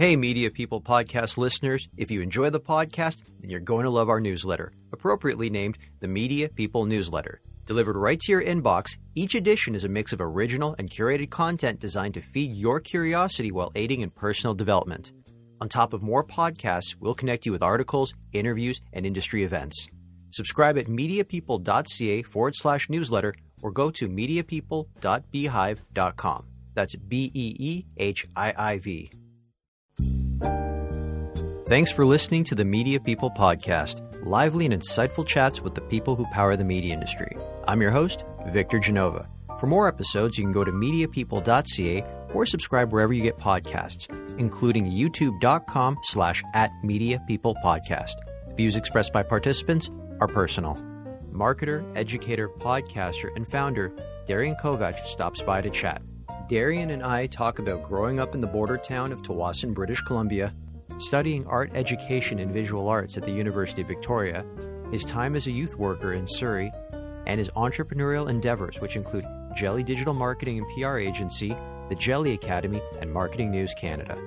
Hey, Media People podcast listeners. If you enjoy the podcast, then you're going to love our newsletter, appropriately named the Media People Newsletter. Delivered right to your inbox, each edition is a mix of original and curated content designed to feed your curiosity while aiding in personal development. On top of more podcasts, we'll connect you with articles, interviews, and industry events. Subscribe at mediapeople.ca forward slash newsletter or go to mediapeople.beehiiv.com. That's B E E H I I V. Thanks for listening to the Media People Podcast, lively and insightful chats with the people who power the media industry. I'm your host, Victor Genova. For more episodes, you can go to mediapeople.ca or subscribe wherever you get podcasts, including youtube.com slash at Media People Podcast. Views expressed by participants are personal. Marketer, educator, podcaster, and founder Darian Kovacs stops by to chat. Darian and I talk about growing up in the border town of Tsawwassen, British Columbia, studying art education and visual arts at the University of Victoria, his time as a youth worker in Surrey, and his entrepreneurial endeavors, which include Jelly Digital Marketing and PR Agency, the Jelly Academy, and Marketing News Canada.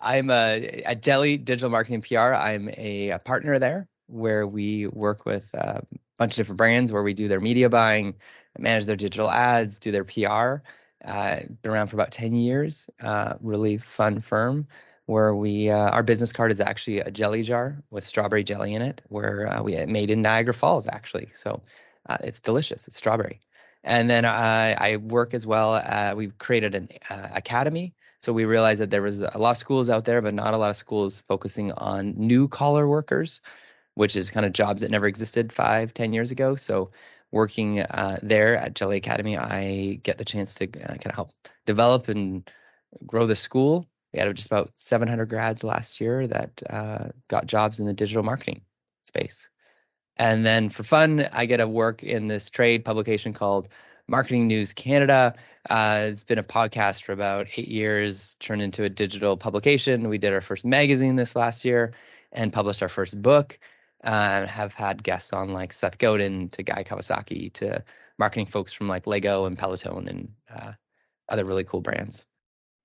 I'm a, at Jelly Digital Marketing PR. I'm a, a partner there where we work with a bunch of different brands where we do their media buying, manage their digital ads, do their PR. Uh, been around for about 10 years. Uh, really fun firm where we uh, our business card is actually a jelly jar with strawberry jelly in it where uh, we made in niagara falls actually. So uh, it's delicious. It's strawberry. And then i, I work as well uh, we've created an uh, academy. So we realized that there was a lot of schools out there but not a lot of schools focusing on new collar workers which is kind of jobs that never existed five ten years ago. So working uh, there at jelly academy i get the chance to kind of help develop and grow the school we had just about 700 grads last year that uh, got jobs in the digital marketing space. And then for fun, I get to work in this trade publication called Marketing News Canada. Uh, it's been a podcast for about eight years, turned into a digital publication. We did our first magazine this last year and published our first book. Uh, have had guests on like Seth Godin to Guy Kawasaki to marketing folks from like Lego and Peloton and uh, other really cool brands.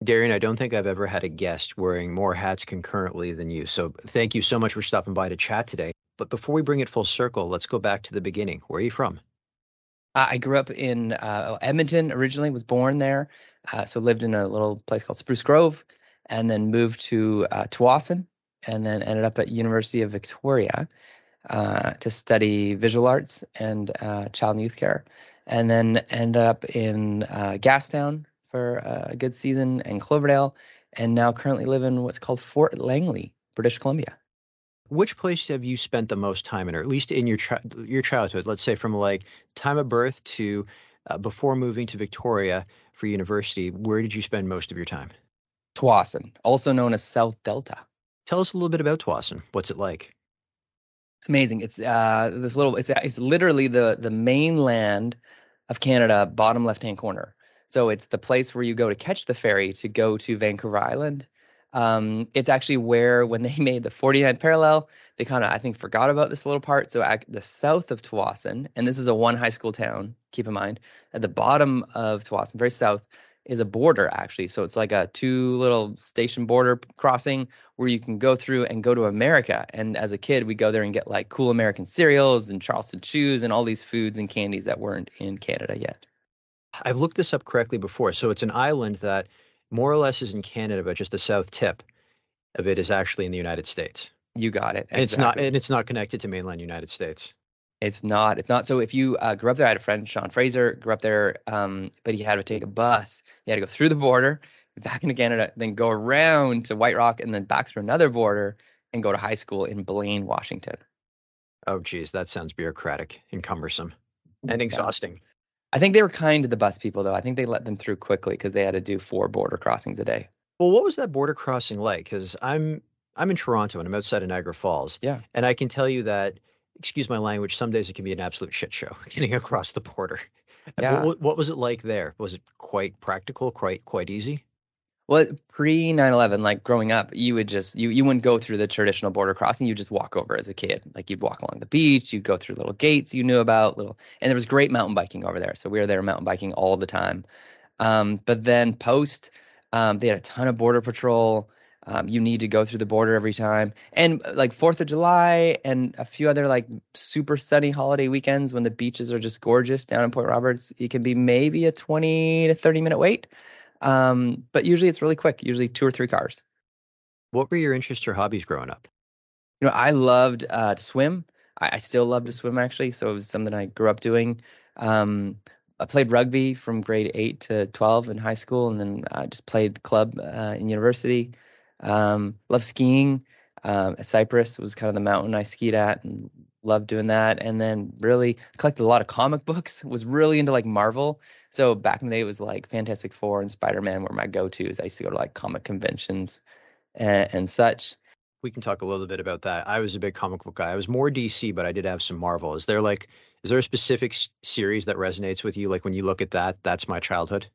Darian, I don't think I've ever had a guest wearing more hats concurrently than you. So thank you so much for stopping by to chat today. But before we bring it full circle, let's go back to the beginning. Where are you from? I grew up in uh, Edmonton originally, was born there. Uh, so lived in a little place called Spruce Grove and then moved to uh, Tsawwassen and then ended up at University of Victoria uh, to study visual arts and uh, child and youth care. And then ended up in uh, Gastown for a good season in Cloverdale, and now currently live in what's called Fort Langley, British Columbia. Which place have you spent the most time in, or at least in your chi- your childhood? Let's say from like time of birth to uh, before moving to Victoria for university. Where did you spend most of your time? Tsawwassen, also known as South Delta. Tell us a little bit about Tsawwassen. What's it like? It's amazing. It's uh, this little. It's it's literally the the mainland of Canada, bottom left hand corner. So it's the place where you go to catch the ferry to go to Vancouver Island. Um, it's actually where, when they made the 49th parallel, they kind of, I think, forgot about this little part. So at the south of Tsawwassen, and this is a one high school town, keep in mind, at the bottom of Tsawwassen, very south, is a border actually. So it's like a two little station border crossing where you can go through and go to America. And as a kid, we go there and get like cool American cereals and Charleston chews and all these foods and candies that weren't in Canada yet. I've looked this up correctly before. So it's an island that more or less is in Canada, but just the south tip of it is actually in the United States. You got it. And exactly. it's not and it's not connected to mainland United States. It's not. It's not. So if you uh, grew up there, I had a friend, Sean Fraser, grew up there, um, but he had to take a bus. He had to go through the border, back into Canada, then go around to White Rock, and then back through another border and go to high school in Blaine, Washington. Oh, geez, that sounds bureaucratic and cumbersome and exhausting. I think they were kind to the bus people, though. I think they let them through quickly because they had to do four border crossings a day. Well, what was that border crossing like? Because I'm I'm in Toronto and I'm outside of Niagara Falls. Yeah. And I can tell you that, excuse my language, some days it can be an absolute shit show getting across the border. Yeah. What, what was it like there? Was it quite practical, quite quite easy? Well, pre 9/11, like growing up, you would just you you wouldn't go through the traditional border crossing. You just walk over as a kid. Like you'd walk along the beach. You'd go through little gates you knew about. Little, and there was great mountain biking over there. So we were there mountain biking all the time. Um, but then post Um, they had a ton of border patrol. Um, you need to go through the border every time, and uh, like Fourth of July and a few other like super sunny holiday weekends when the beaches are just gorgeous down in Point Roberts. It can be maybe a twenty to thirty minute wait, um, but usually it's really quick. Usually two or three cars. What were your interests or hobbies growing up? You know, I loved uh, to swim. I, I, still love to swim actually, so it was something I grew up doing. Um, I played rugby from grade eight to twelve in high school, and then I just played club uh, in university. Um, love skiing. Um, at Cypress was kind of the mountain I skied at and loved doing that. And then really collected a lot of comic books. Was really into like Marvel. So back in the day, it was like Fantastic Four and Spider Man were my go tos. I used to go to like comic conventions and, and such. We can talk a little bit about that. I was a big comic book guy. I was more DC, but I did have some Marvel. Is there like, is there a specific series that resonates with you? Like when you look at that, that's my childhood.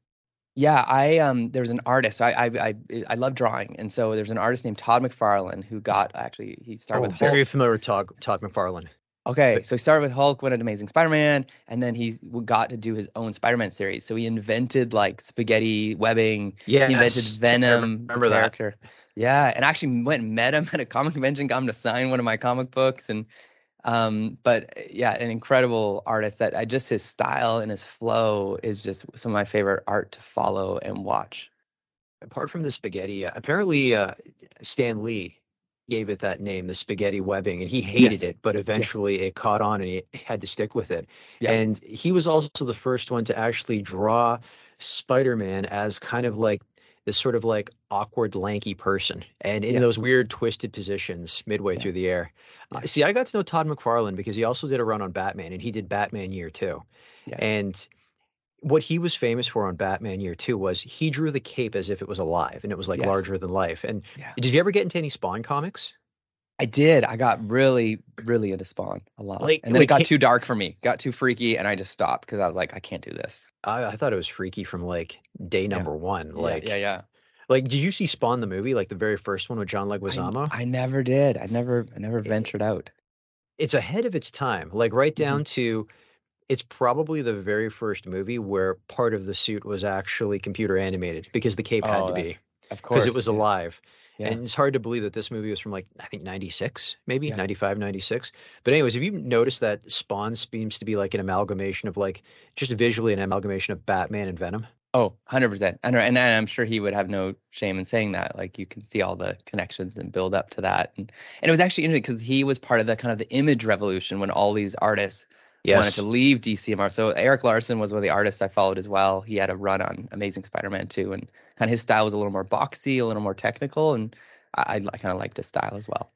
Yeah, I um there's an artist. I I I, I love drawing, and so there's an artist named Todd McFarlane who got actually he started oh, with very Hulk. familiar with Todd Todd McFarlane. Okay, so he started with Hulk, went into Amazing Spider-Man, and then he got to do his own Spider-Man series. So he invented like spaghetti webbing. Yeah, he invented Venom. Remember, character. that? Yeah, and actually went and met him at a comic convention, got him to sign one of my comic books, and um, but yeah, an incredible artist that I just his style and his flow is just some of my favorite art to follow and watch. Apart from the spaghetti, uh, apparently uh, Stan Lee gave it that name, the spaghetti webbing, and he hated yes. it, but eventually yes. it caught on and he had to stick with it. Yeah. And he was also the first one to actually draw Spider-Man as kind of like this sort of like awkward, lanky person, and in yes. those weird, twisted positions midway yeah. through the air. Uh, see, I got to know Todd McFarlane because he also did a run on Batman, and he did Batman Year Two, and what he was famous for on Batman Year Two was he drew the cape as if it was alive, and it was like yes. larger than life. And yeah. did you ever get into any Spawn comics? I did. I got really, really into Spawn a lot, like, and then like, it got too dark for me. Got too freaky, and I just stopped because I was like, I can't do this. I, I, thought it was freaky from like day number yeah. one. Like, yeah, yeah, yeah. Like, did you see Spawn the movie, like the very first one with John Leguizamo? I, I never did. I never, I never ventured out. It's ahead of its time. Like right down mm-hmm. to, it's probably the very first movie where part of the suit was actually computer animated because the cape oh, had to be, of course, because it was yeah. alive. Yeah. And it's hard to believe that this movie was from like, I think 96, maybe yeah. 95, 96. But, anyways, have you noticed that Spawn seems to be like an amalgamation of like, just visually an amalgamation of Batman and Venom? Oh, 100%. And, and I'm sure he would have no shame in saying that. Like, you can see all the connections and build up to that. And, and it was actually interesting because he was part of the kind of the image revolution when all these artists yes. wanted to leave DCMR. So Erik Larsen was one of the artists I followed as well. He had a run on Amazing Spider-Man 2, and kind of his style was a little more boxy, a little more technical, and I, I kind of liked his style as well.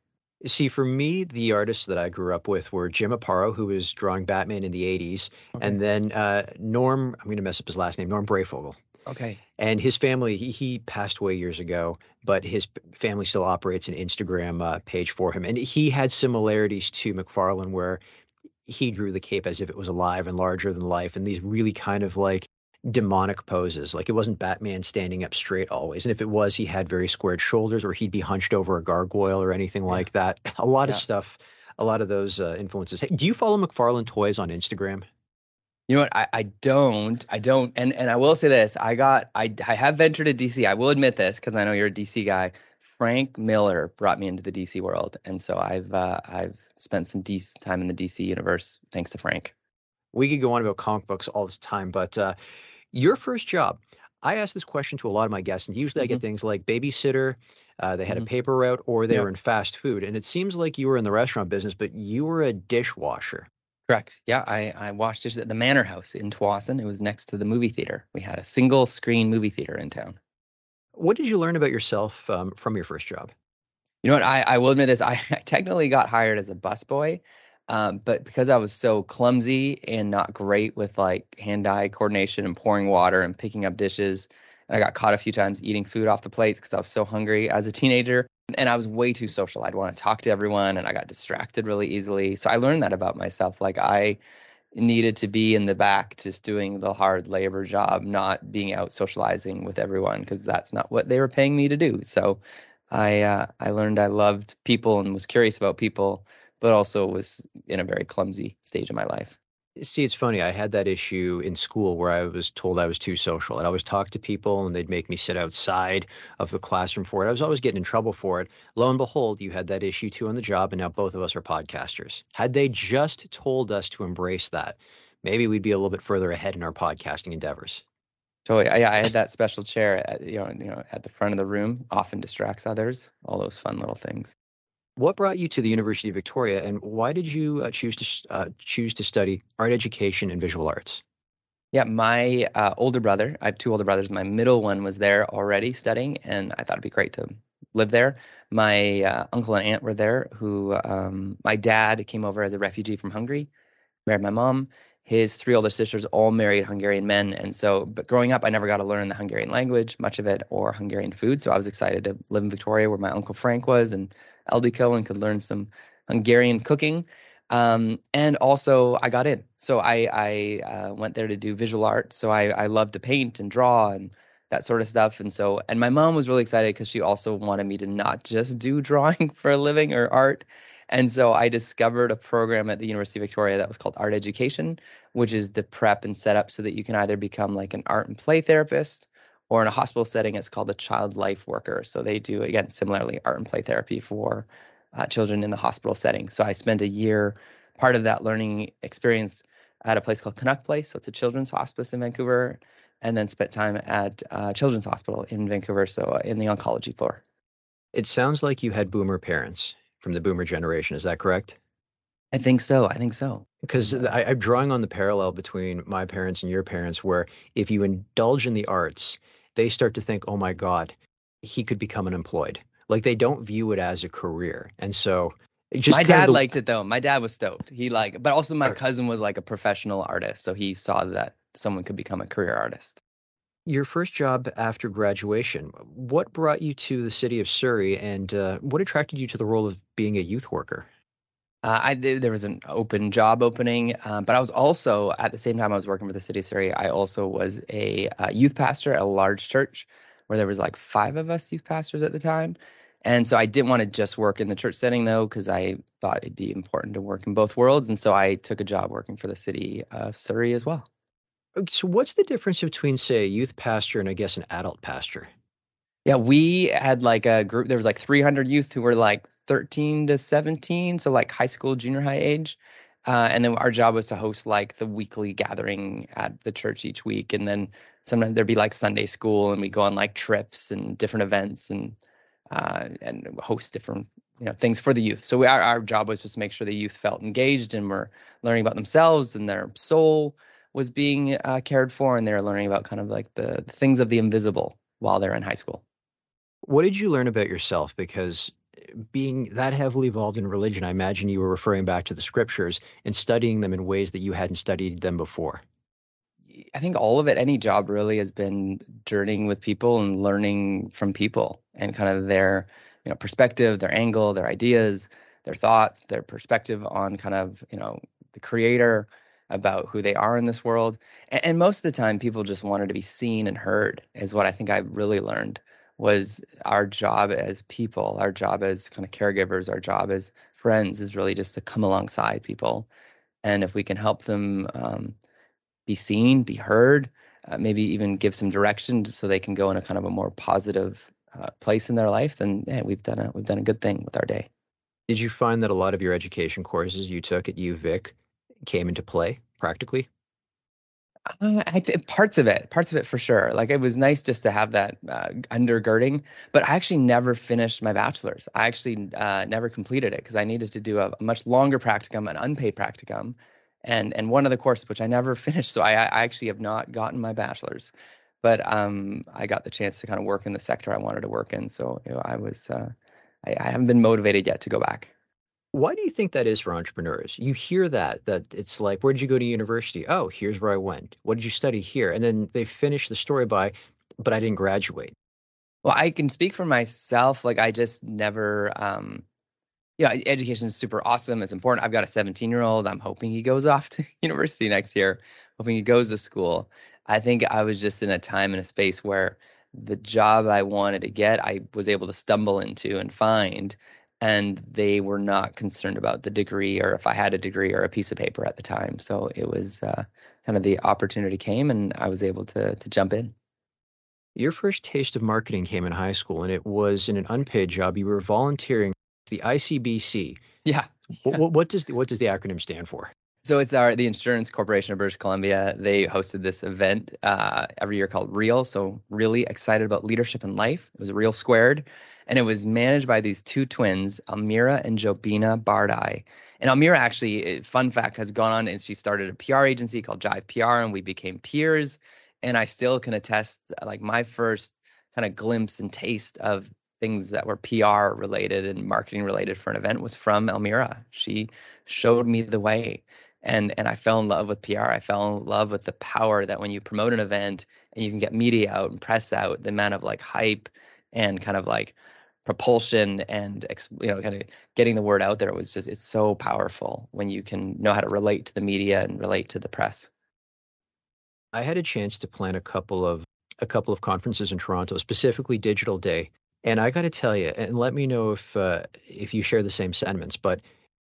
See, for me, the artists that I grew up with were Jim Aparo, who was drawing Batman in the 80s, okay. and then uh, Norm, I'm going to mess up his last name, Norm Breyfogle. Okay. And his family, he, he passed away years ago, but his family still operates an Instagram uh, page for him. And he had similarities to McFarlane, where he drew the cape as if it was alive and larger than life, and these really kind of like demonic poses. Like it wasn't Batman standing up straight always. And if it was, he had very squared shoulders or he'd be hunched over a gargoyle or anything yeah. like that. A lot yeah. of stuff, a lot of those uh, influences. Hey, do you follow McFarlane Toys on Instagram? You know what? I, I don't. I don't. And and I will say this. I got I I have ventured to DC. I will admit this because I know you're a DC guy. Frank Miller brought me into the DC world, and so I've uh, I've spent some time in the DC universe thanks to Frank. We could go on about comic books all the time, but uh, your first job. I ask this question to a lot of my guests, and usually mm-hmm. I get mm-hmm. things like babysitter, uh, they had mm-hmm. a paper route, or they were in fast food. And it seems like you were in the restaurant business, but you were a dishwasher. Correct. Yeah, I, I washed dishes at the Manor House in Tsawwassen. It was next to the movie theater. We had a single screen movie theater in town. What did you learn about yourself um, from your first job? You know what? I, I will admit this. I, I technically got hired as a busboy, um, but because I was so clumsy and not great with like hand-eye coordination and pouring water and picking up dishes, and I got caught a few times eating food off the plates because I was so hungry as a teenager. And I was way too social. I'd want to talk to everyone, and I got distracted really easily. So I learned that about myself. Like I needed to be in the back just doing the hard labor job, not being out socializing with everyone because that's not what they were paying me to do. So I uh, I learned I loved people and was curious about people, but also was in a very clumsy stage of my life. See, it's funny. I had that issue in school where I was told I was too social. And I always talk to people and they'd make me sit outside of the classroom for it. I was always getting in trouble for it. Lo and behold, you had that issue too on the job, and now both of us are podcasters. Had they just told us to embrace that, maybe we'd be a little bit further ahead in our podcasting endeavors. So yeah, I had that special chair, at, you know, you know, at the front of the room. Often distracts others. All those fun little things. What brought you to the University of Victoria, and why did you uh, choose to uh, choose to study art education and visual arts? Yeah, my uh, older brother. I have two older brothers. My middle one was there already studying, and I thought it'd be great to live there. My uh, uncle and aunt were there. Who um, my dad came over as a refugee from Hungary, married my mom. His three older sisters all married Hungarian men, and so. But growing up, I never got to learn the Hungarian language, much of it, or Hungarian food. So I was excited to live in Victoria, where my uncle Frank was, and Ildikó and could learn some Hungarian cooking. Um, and also, I got in. So I, I uh, went there to do visual art. So I, I love to paint and draw and that sort of stuff. And so, and my mom was really excited because she also wanted me to not just do drawing for a living or art. And so I discovered a program at the University of Victoria that was called Art Education, which is the prep and setup so that you can either become like an art and play therapist or in a hospital setting, it's called a child life worker. So they do, again, similarly, art and play therapy for uh, children in the hospital setting. So I spent a year, part of that learning experience at a place called Canuck Place. So it's a children's hospice in Vancouver, and then spent time at uh, Children's Hospital in Vancouver, so uh, in the oncology floor. It sounds like you had boomer parents from the boomer generation. Is that correct? I think so. I think so. Because I'm drawing on the parallel between my parents and your parents, where if you indulge in the arts, they start to think, oh my God, he could become unemployed. Like they don't view it as a career. And so just my dad the... liked it though. My dad was stoked. He like, but also my cousin was like a professional artist, so he saw that someone could become a career artist. Your first job after graduation, what brought you to the city of Surrey, and uh, what attracted you to the role of being a youth worker? Uh, I there was an open job opening, uh, but I was also at the same time I was working for the city of Surrey. I also was a uh, youth pastor at a large church where there was like five of us youth pastors at the time, and so I didn't want to just work in the church setting though because I thought it'd be important to work in both worlds, and so I took a job working for the city of Surrey as well. So, what's the difference between, say, a youth pastor and I guess an adult pastor? Yeah, we had like a group. There was like 300 youth who were like 13 to 17, so like high school, junior high age. Uh, and then our job was to host like the weekly gathering at the church each week, and then sometimes there'd be like Sunday school, and we would go on like trips and different events, and uh, and host different you know things for the youth. So we, our our job was just to make sure the youth felt engaged and were learning about themselves and their soul was being uh, cared for, and they're learning about kind of like the, the things of the invisible while they're in high school. What did you learn about yourself? Because eh, being that heavily involved in religion, I imagine you were referring back to the scriptures and studying them in ways that you hadn't studied them before. I think all of it, any job really has been journeying with people and learning from people and kind of their, you know, perspective, their angle, their ideas, their thoughts, their perspective on kind of, you know, the creator, about who they are in this world. And, most of the time people just wanted to be seen and heard is what I think I really learned was our job as people, our job as kind of caregivers, our job as friends is really just to come alongside people. And if we can help them um, be seen, be heard, uh, maybe even give some direction so they can go in a kind of a more positive uh, place in their life, then yeah, we've done a we've done a good thing with our day. Did you find that a lot of your education courses you took at UVic came into play practically? Uh, I th- parts of it, parts of it for sure. Like it was nice just to have that uh, undergirding, but I actually never finished my bachelor's. I actually uh, never completed it because I needed to do a, much longer practicum, an unpaid practicum, and and one of the courses which I never finished. So I, I actually have not gotten my bachelor's, but um, I got the chance to kind of work in the sector I wanted to work in. So you know, I was uh, I, I haven't been motivated yet to go back. Why do you think that is for entrepreneurs? You hear that that it's like, where did you go to university? Oh, here's where I went. What did you study here? And then they finish the story by, but I didn't graduate. Well, I can speak for myself. Like I just never um yeah, education is super awesome. It's important. I've got a 17 year old. I'm hoping he goes off to university next year, hoping he goes to school. I think I was just in a time and a space where the job I wanted to get, I was able to stumble into and find and they were not concerned about the degree or if I had a degree or a piece of paper at the time. So it was uh, kind of the opportunity came, and I was able to to jump in. Your first taste of marketing came in high school, and it was in an unpaid job. You were volunteering the ICBC. Yeah. What, what, what does the, what does the acronym stand for? So it's our the Insurance Corporation of British Columbia. They hosted this event uh, every year called Real. So really excited about leadership in life. It was Real Squared, and it was managed by these two twins, Almira and Jobina Bardai. And Almira actually, eh, fun fact, has gone on and she started a PR agency called Jive PR, and we became peers. And I still can attest, like my first kind of glimpse and taste of things that were PR related and marketing related for an event was from Almira. She showed me the way and and I fell in love with PR. I fell in love with the power that when you promote an event and you can get media out and press out, the amount of like hype and kind of like propulsion and you know kind of getting the word out there was just it's so powerful when you can know how to relate to the media and relate to the press. I had a chance to plan a couple of a couple of conferences in Toronto, specifically Digital Day, and I got to tell you, and let me know if uh, if you share the same sentiments, but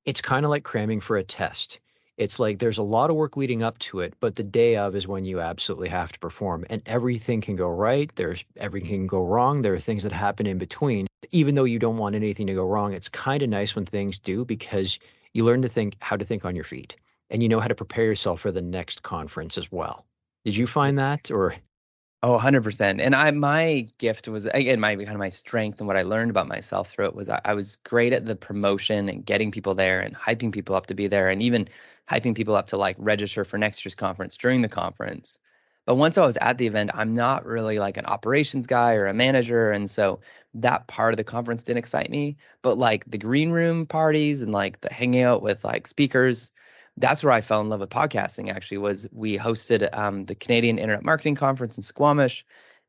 it's kind of like cramming for a test it's like there's a lot of work leading up to it, but the day of is when you absolutely have to perform. And everything can go right. There's everything can go wrong. There are things that happen in between. Even though you don't want anything to go wrong, it's kind of nice when things do because you learn to think how to think on your feet and you know how to prepare yourself for the next conference as well. Did you find that or Oh, 100%. And I my gift was again my kind of my strength and what I learned about myself through it was I, I was great at the promotion and getting people there and hyping people up to be there and even hyping people up to like register for next year's conference during the conference. But once I was at the event, I'm not really like an operations guy or a manager. And so that part of the conference didn't excite me. But like the green room parties and like the hanging out with like speakers, that's where I fell in love with podcasting actually was we hosted um, the Canadian Internet Marketing Conference in Squamish.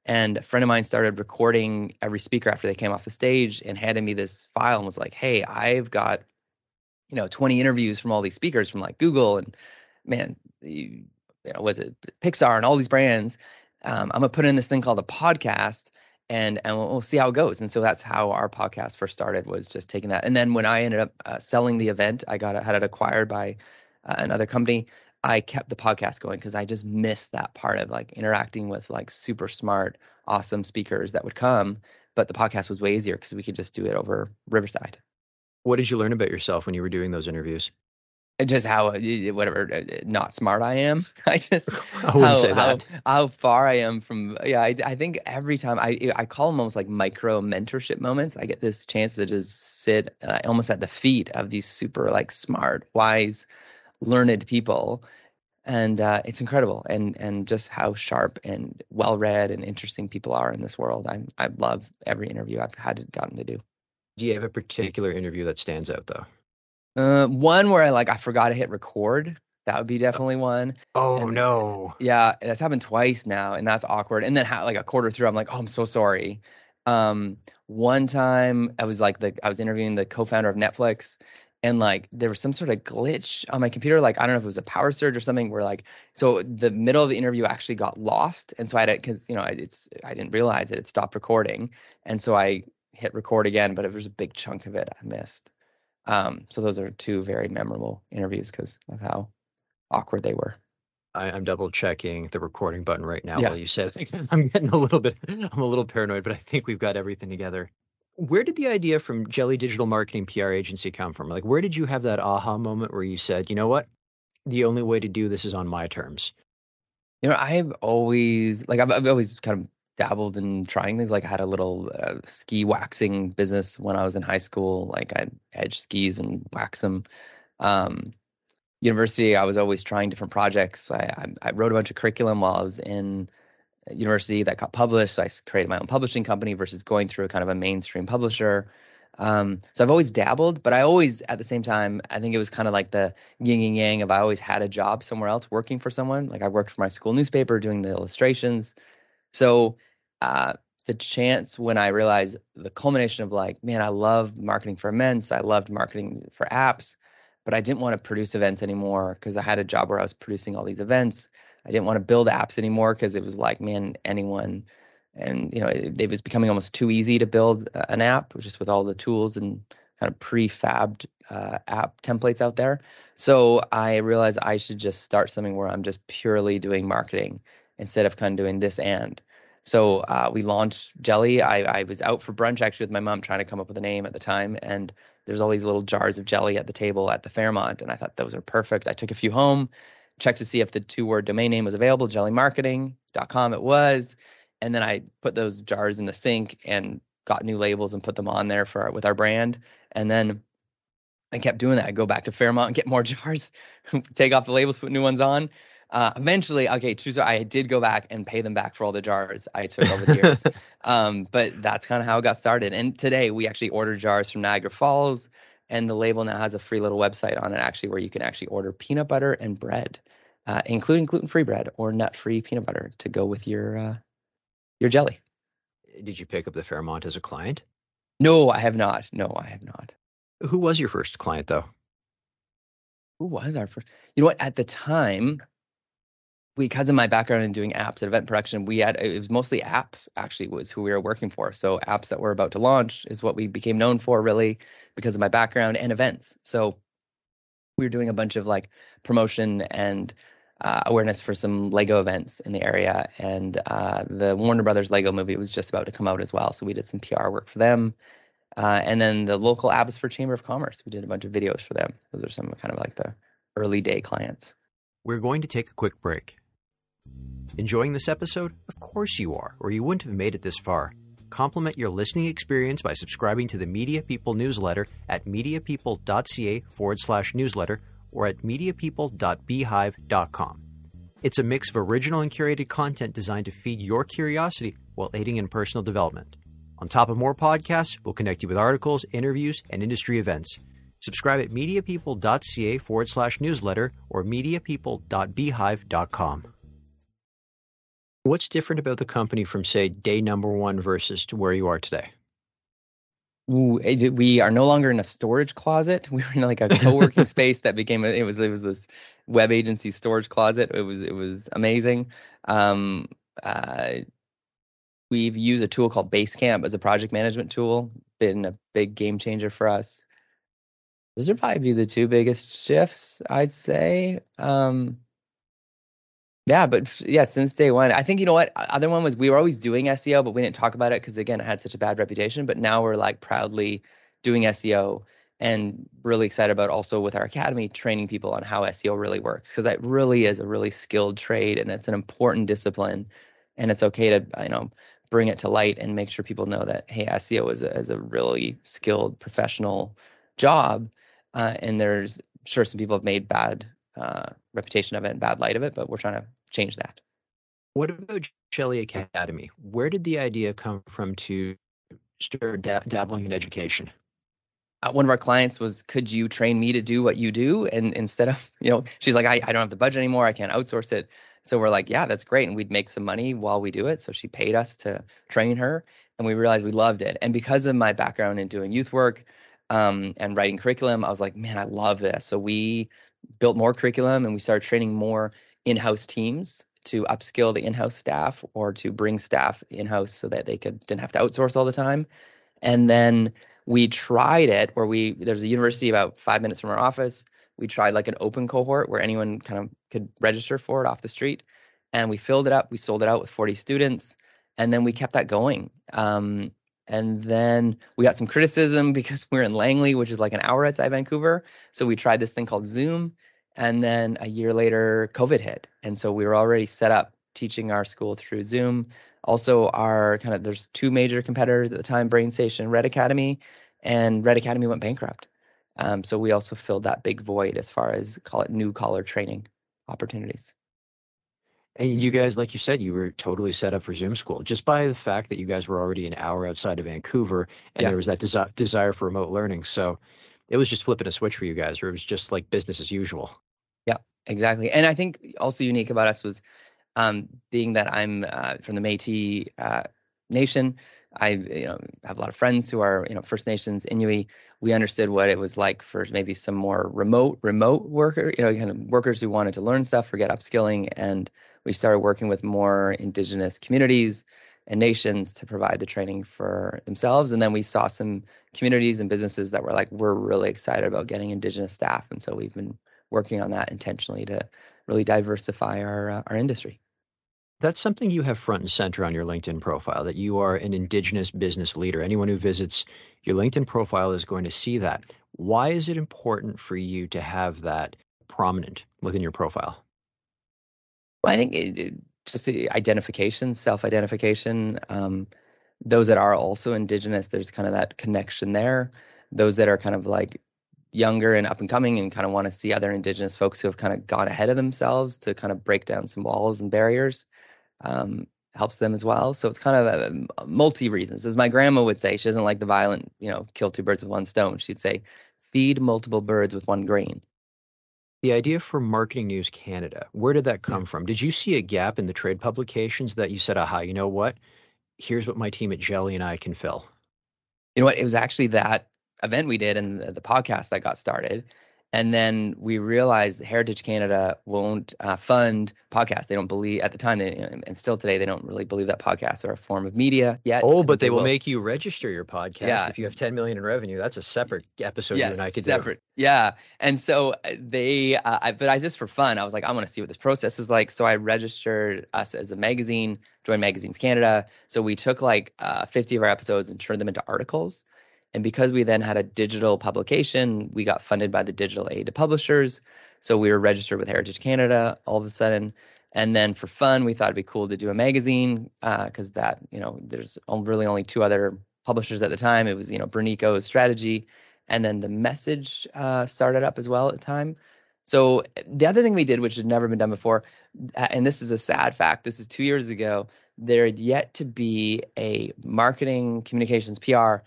And a friend of mine started recording every speaker after they came off the stage and handed me this file and was like, hey, I've got you know 20 interviews from all these speakers from like Google and man, you, you know, was it Pixar and all these brands. Um, I'm gonna put in this thing called a podcast, and and we'll, we'll, see how it goes. And so that's how our podcast first started was just taking that. And then when I ended up uh, selling the event, I got had it acquired by uh, another company. I kept the podcast going because I just missed that part of like interacting with like super smart, awesome speakers that would come. But the podcast was way easier because we could just do it over Riverside. What did you learn about yourself when you were doing those interviews? Just how uh, whatever uh, not smart I am. I just I wouldn't how, say that. How, how, far I am from yeah. I, I think every time I I call them almost like micro mentorship moments. I get this chance to just sit uh, almost at the feet of these super like smart, wise, learned people, and uh, it's incredible. And and just how sharp and well read and interesting people are in this world. I I love every interview I've had gotten to do. Do you have a particular interview that stands out though? Uh, one where I like I forgot to hit record. That would be definitely one. Oh and, no. Yeah, that's happened twice now, and that's awkward. And then like a quarter through, I'm like, oh, I'm so sorry. Um, one time I was like the I was interviewing the co-founder of Netflix, and like there was some sort of glitch on my computer. Like I don't know if it was a power surge or something. Where like so the middle of the interview actually got lost, and so I had because you know it's I didn't realize it. It stopped recording, and so I hit record again, but it was a big chunk of it I missed. Um, so those are two very memorable interviews because of how awkward they were. I, am double checking the recording button right now yeah. while you said I'm getting a little bit I'm a little paranoid, but I think we've got everything together. Where did the idea from Jelly Digital Marketing PR Agency come from? Like where did you have that aha moment where you said, you know what? The only way to do this is on my terms. You know, I've always like I've, I've always kind of dabbled in trying things. Like I had a little uh, ski waxing business when I was in high school. Like I'd edge skis and wax them. Um, university, I was always trying different projects. I, I, I, wrote a bunch of curriculum while I was in university that got published. So I created my own publishing company versus going through a kind of a mainstream publisher. Um, so I've always dabbled, but I always, at the same time, I think it was kind of like the yin and yang of I always had a job somewhere else working for someone. Like I worked for my school newspaper doing the illustrations. So uh, the chance when I realized the culmination of like, man, I love marketing for immense. I loved marketing for apps, but I didn't want to produce events anymore because I had a job where I was producing all these events. I didn't want to build apps anymore because it was like, man, anyone, and you know, it, it was becoming almost too easy to build an app just with all the tools and kind of prefabbed uh, app templates out there. So I realized I should just start something where I'm just purely doing marketing instead of kind of doing this and. So uh, we launched Jelly. I, I was out for brunch actually with my mom trying to come up with a name at the time, and there's all these little jars of jelly at the table at the Fairmont, and I thought those are perfect. I took a few home, checked to see if the two-word domain name was available. Jellymarketing.com it was, and then I put those jars in the sink and got new labels and put them on there for with our brand, and then I kept doing that. I go back to Fairmont and get more jars, take off the labels, put new ones on. Uh, eventually, okay, true story. I did go back and pay them back for all the jars I took over the years. um, but that's kind of how it got started. And today we actually order jars from Niagara Falls, and the label now has a free little website on it actually where you can actually order peanut butter and bread, uh, including gluten-free bread or nut-free peanut butter to go with your uh, your jelly. Did you pick up the Fairmont as a client? No, I have not. No, I have not. Who was your first client though? Who was our first? You know what? At the time, because of my background in doing apps and event production, we had it was mostly apps actually was who we were working for. So apps that we're about to launch is what we became known for really because of my background and events. So we were doing a bunch of like promotion and uh, awareness for some Lego events in the area, and uh, the Warner Brothers Lego movie was just about to come out as well. So we did some PR work for them, uh, and then the local Abbotsford Chamber of Commerce. We did a bunch of videos for them. Those are some kind of like the early day clients. We're going to take a quick break. Enjoying this episode? Of course you are, or you wouldn't have made it this far. Complement your listening experience by subscribing to the Media People newsletter at mediapeople.ca forward slash newsletter or at mediapeople.beehiiv.com. It's a mix of original and curated content designed to feed your curiosity while aiding in personal development. On top of more podcasts, we'll connect you with articles, interviews, and industry events. Subscribe at mediapeople.ca forward slash newsletter or mediapeople.beehiiv.com. What's different about the company from, say, day number one versus to where you are today? Ooh, we are no longer in a storage closet. We were in like a co-working space that became a, it was it was this web agency storage closet. It was it was amazing. Um, uh, we've used a tool called Basecamp as a project management tool. Been a big game changer for us. Those are probably the two biggest shifts, I'd say. Um, yeah, but yeah, since day one, I think you know what. Other one was we were always doing SEO, but we didn't talk about it because again, it had such a bad reputation. But now we're like proudly doing SEO and really excited about also with our academy training people on how SEO really works because it really is a really skilled trade and it's an important discipline, and it's okay to you know bring it to light and make sure people know that hey, SEO is a, is a really skilled professional job, uh, and there's sure some people have made bad uh, reputation of it and bad light of it, but we're trying to change that. What about Jelly Academy? Where did the idea come from to start dab- dabbling in education? Uh, one of our clients was, could you train me to do what you do? And instead of, you know, she's like, I, I don't have the budget anymore. I can't outsource it. So we're like, yeah, that's great. And we'd make some money while we do it. So she paid us to train her. And we realized we loved it. And because of my background in doing youth work um, and writing curriculum, I was like, man, I love this. So we built more curriculum and we started training more in-house teams to upskill the in-house staff or to bring staff in-house so that they could didn't have to outsource all the time. And then we tried it where we there's a university about five minutes from our office. We tried like an open cohort where anyone kind of could register for it off the street, and we filled it up. We sold it out with 40 students, and then we kept that going. Um, and then we got some criticism because we're in Langley, which is like an hour outside Vancouver. So we tried this thing called Zoom. And then a year later, COVID hit. And so we were already set up teaching our school through Zoom. Also, our kind of there's two major competitors at the time BrainStation, Red Academy, and Red Academy went bankrupt. Um, so we also filled that big void as far as call it new collar training opportunities. And you guys, like you said, you were totally set up for Zoom school just by the fact that you guys were already an hour outside of Vancouver and yeah. there was that desi- desire for remote learning. So it was just flipping a switch for you guys, or it was just like business as usual. Yeah, exactly. And I think also unique about us was um, being that I'm uh, from the Métis uh, Nation. I you know have a lot of friends who are you know First Nations Inuit. We understood what it was like for maybe some more remote remote worker, you know, kind of workers who wanted to learn stuff or get upskilling, and we started working with more Indigenous communities and nations to provide the training for themselves. And then we saw some communities and businesses that were like, we're really excited about getting Indigenous staff. And so we've been working on that intentionally to really diversify our, uh, our industry. That's something you have front and center on your LinkedIn profile that you are an Indigenous business leader. Anyone who visits your LinkedIn profile is going to see that. Why is it important for you to have that prominent within your profile? Well, I think it, it, just the identification, self identification. Um, those that are also Indigenous, there's kind of that connection there. Those that are kind of like younger and up and coming and kind of want to see other Indigenous folks who have kind of gone ahead of themselves to kind of break down some walls and barriers um, helps them as well. So it's kind of a, a multi reasons. As my grandma would say, she doesn't like the violent, you know, kill two birds with one stone. She'd say, feed multiple birds with one grain. The idea for Marketing News Canada, where did that come yeah. from? Did you see a gap in the trade publications that you said, aha, you know what? Here's what my team at Jelly and I can fill? You know what? It was actually that event we did and the, the podcast that got started. And then we realized Heritage Canada won't uh, fund podcasts. They don't believe at the time, they, and still today, they don't really believe that podcasts are a form of media yet. Oh, but they, they will, will make you register your podcast yeah. if you have 10 million in revenue. That's a separate episode yes, you and I could separate. do. Yeah. And so uh, they, uh, I, but I just for fun, I was like, I want to see what this process is like. So I registered us as a magazine, Join Magazines Canada. So we took like uh, 50 of our episodes and turned them into articles. And because we then had a digital publication, we got funded by the digital aid to publishers. So we were registered with Heritage Canada all of a sudden. And then for fun, we thought it'd be cool to do a magazine because uh, that, you know, there's really only two other publishers at the time. It was, you know, Brunico's strategy. And then the message uh, started up as well at the time. So the other thing we did, which had never been done before, and this is a sad fact, this is two years ago, there had yet to be a marketing communications PR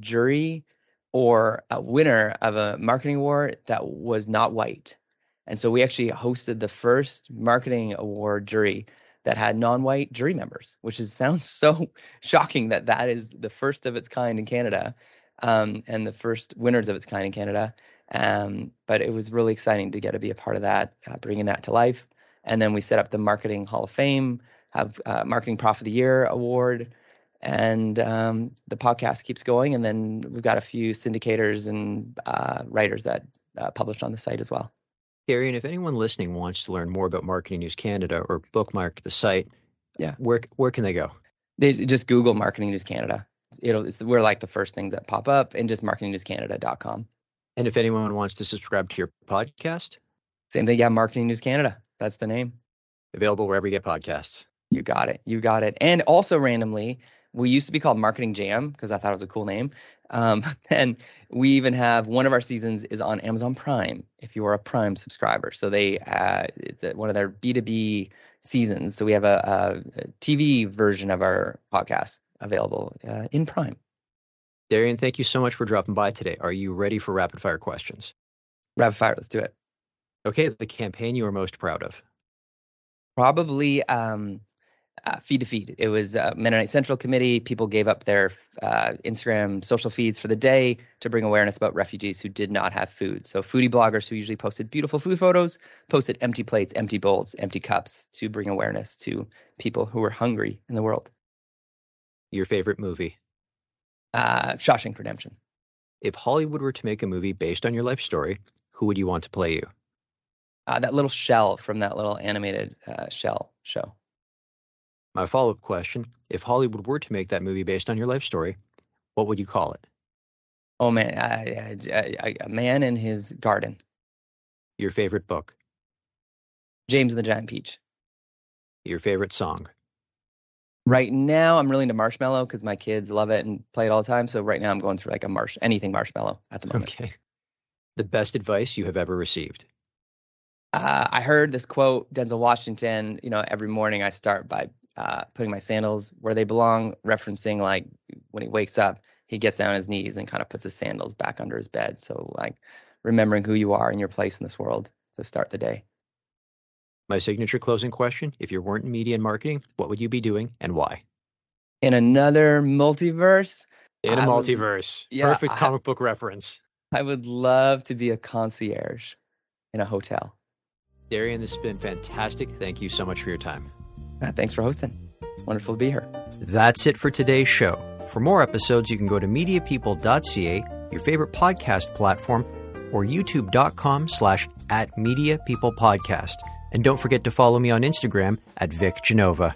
jury or a winner of a marketing award that was not white. And so we actually hosted the first marketing award jury that had non-white jury members, which is sounds so shocking that that is the first of its kind in Canada, um, and the first winners of its kind in Canada. Um, but it was really exciting to get to be a part of that, uh, bringing that to life. And then we set up the Marketing Hall of Fame, have uh, Marketing Prof of the Year award, and um, the podcast keeps going. And then we've got a few syndicators and uh, writers that uh, published on the site as well. Darian, if anyone listening wants to learn more about Marketing News Canada or bookmark the site, yeah, where where can they go? They just Google Marketing News Canada. It'll we're like the first things that pop up, and just marketingnewscanada.com. And if anyone wants to subscribe to your podcast, same thing. Yeah, Marketing News Canada. That's the name. Available wherever you get podcasts. You got it. You got it. And also randomly, we used to be called Marketing Jam because I thought it was a cool name. Um, and we even have one of our seasons is on Amazon Prime if you are a Prime subscriber. So they uh, it's one of their B two B seasons. So we have a, a, a, TV version of our podcast available uh, in Prime. Darian, thank you so much for dropping by today. Are you ready for rapid fire questions? Rapid fire, let's do it. Okay, the campaign you are most proud of. Probably um, uh, feed to feed. It was a Mennonite Central Committee. People gave up their uh, Instagram social feeds for the day to bring awareness about refugees who did not have food. So, foodie bloggers who usually posted beautiful food photos posted empty plates, empty bowls, empty cups to bring awareness to people who were hungry in the world. Your favorite movie? Uh, Shawshank Redemption. If Hollywood were to make a movie based on your life story, who would you want to play you? Uh, that little shell from that little animated uh, shell show. My follow up question if Hollywood were to make that movie based on your life story, what would you call it? Oh, man, I, I, I, a man in his garden. Your favorite book? James and the Giant Peach. Your favorite song? Right now, I'm really into Marshmello because my kids love it and play it all the time. So right now, I'm going through like a marsh, anything Marshmello at the moment. Okay. The best advice you have ever received? Uh, I heard this quote, Denzel Washington. You know, every morning I start by uh, putting my sandals where they belong, referencing like when he wakes up, he gets down on his knees and kind of puts his sandals back under his bed. So, like, remembering who you are and your place in this world to start the day. My signature closing question If you weren't in media and marketing, what would you be doing and why? In another multiverse? In a I multiverse. Would, yeah, Perfect comic I, book reference. I would love to be a concierge in a hotel. Darian, this has been fantastic. Thank you so much for your time. Uh, thanks for hosting. Wonderful to be here. That's it for today's show. For more episodes, you can go to mediapeople.ca, your favorite podcast platform, or youtube.com slash at Media People Podcast. And don't forget to follow me on Instagram at Vic Genova.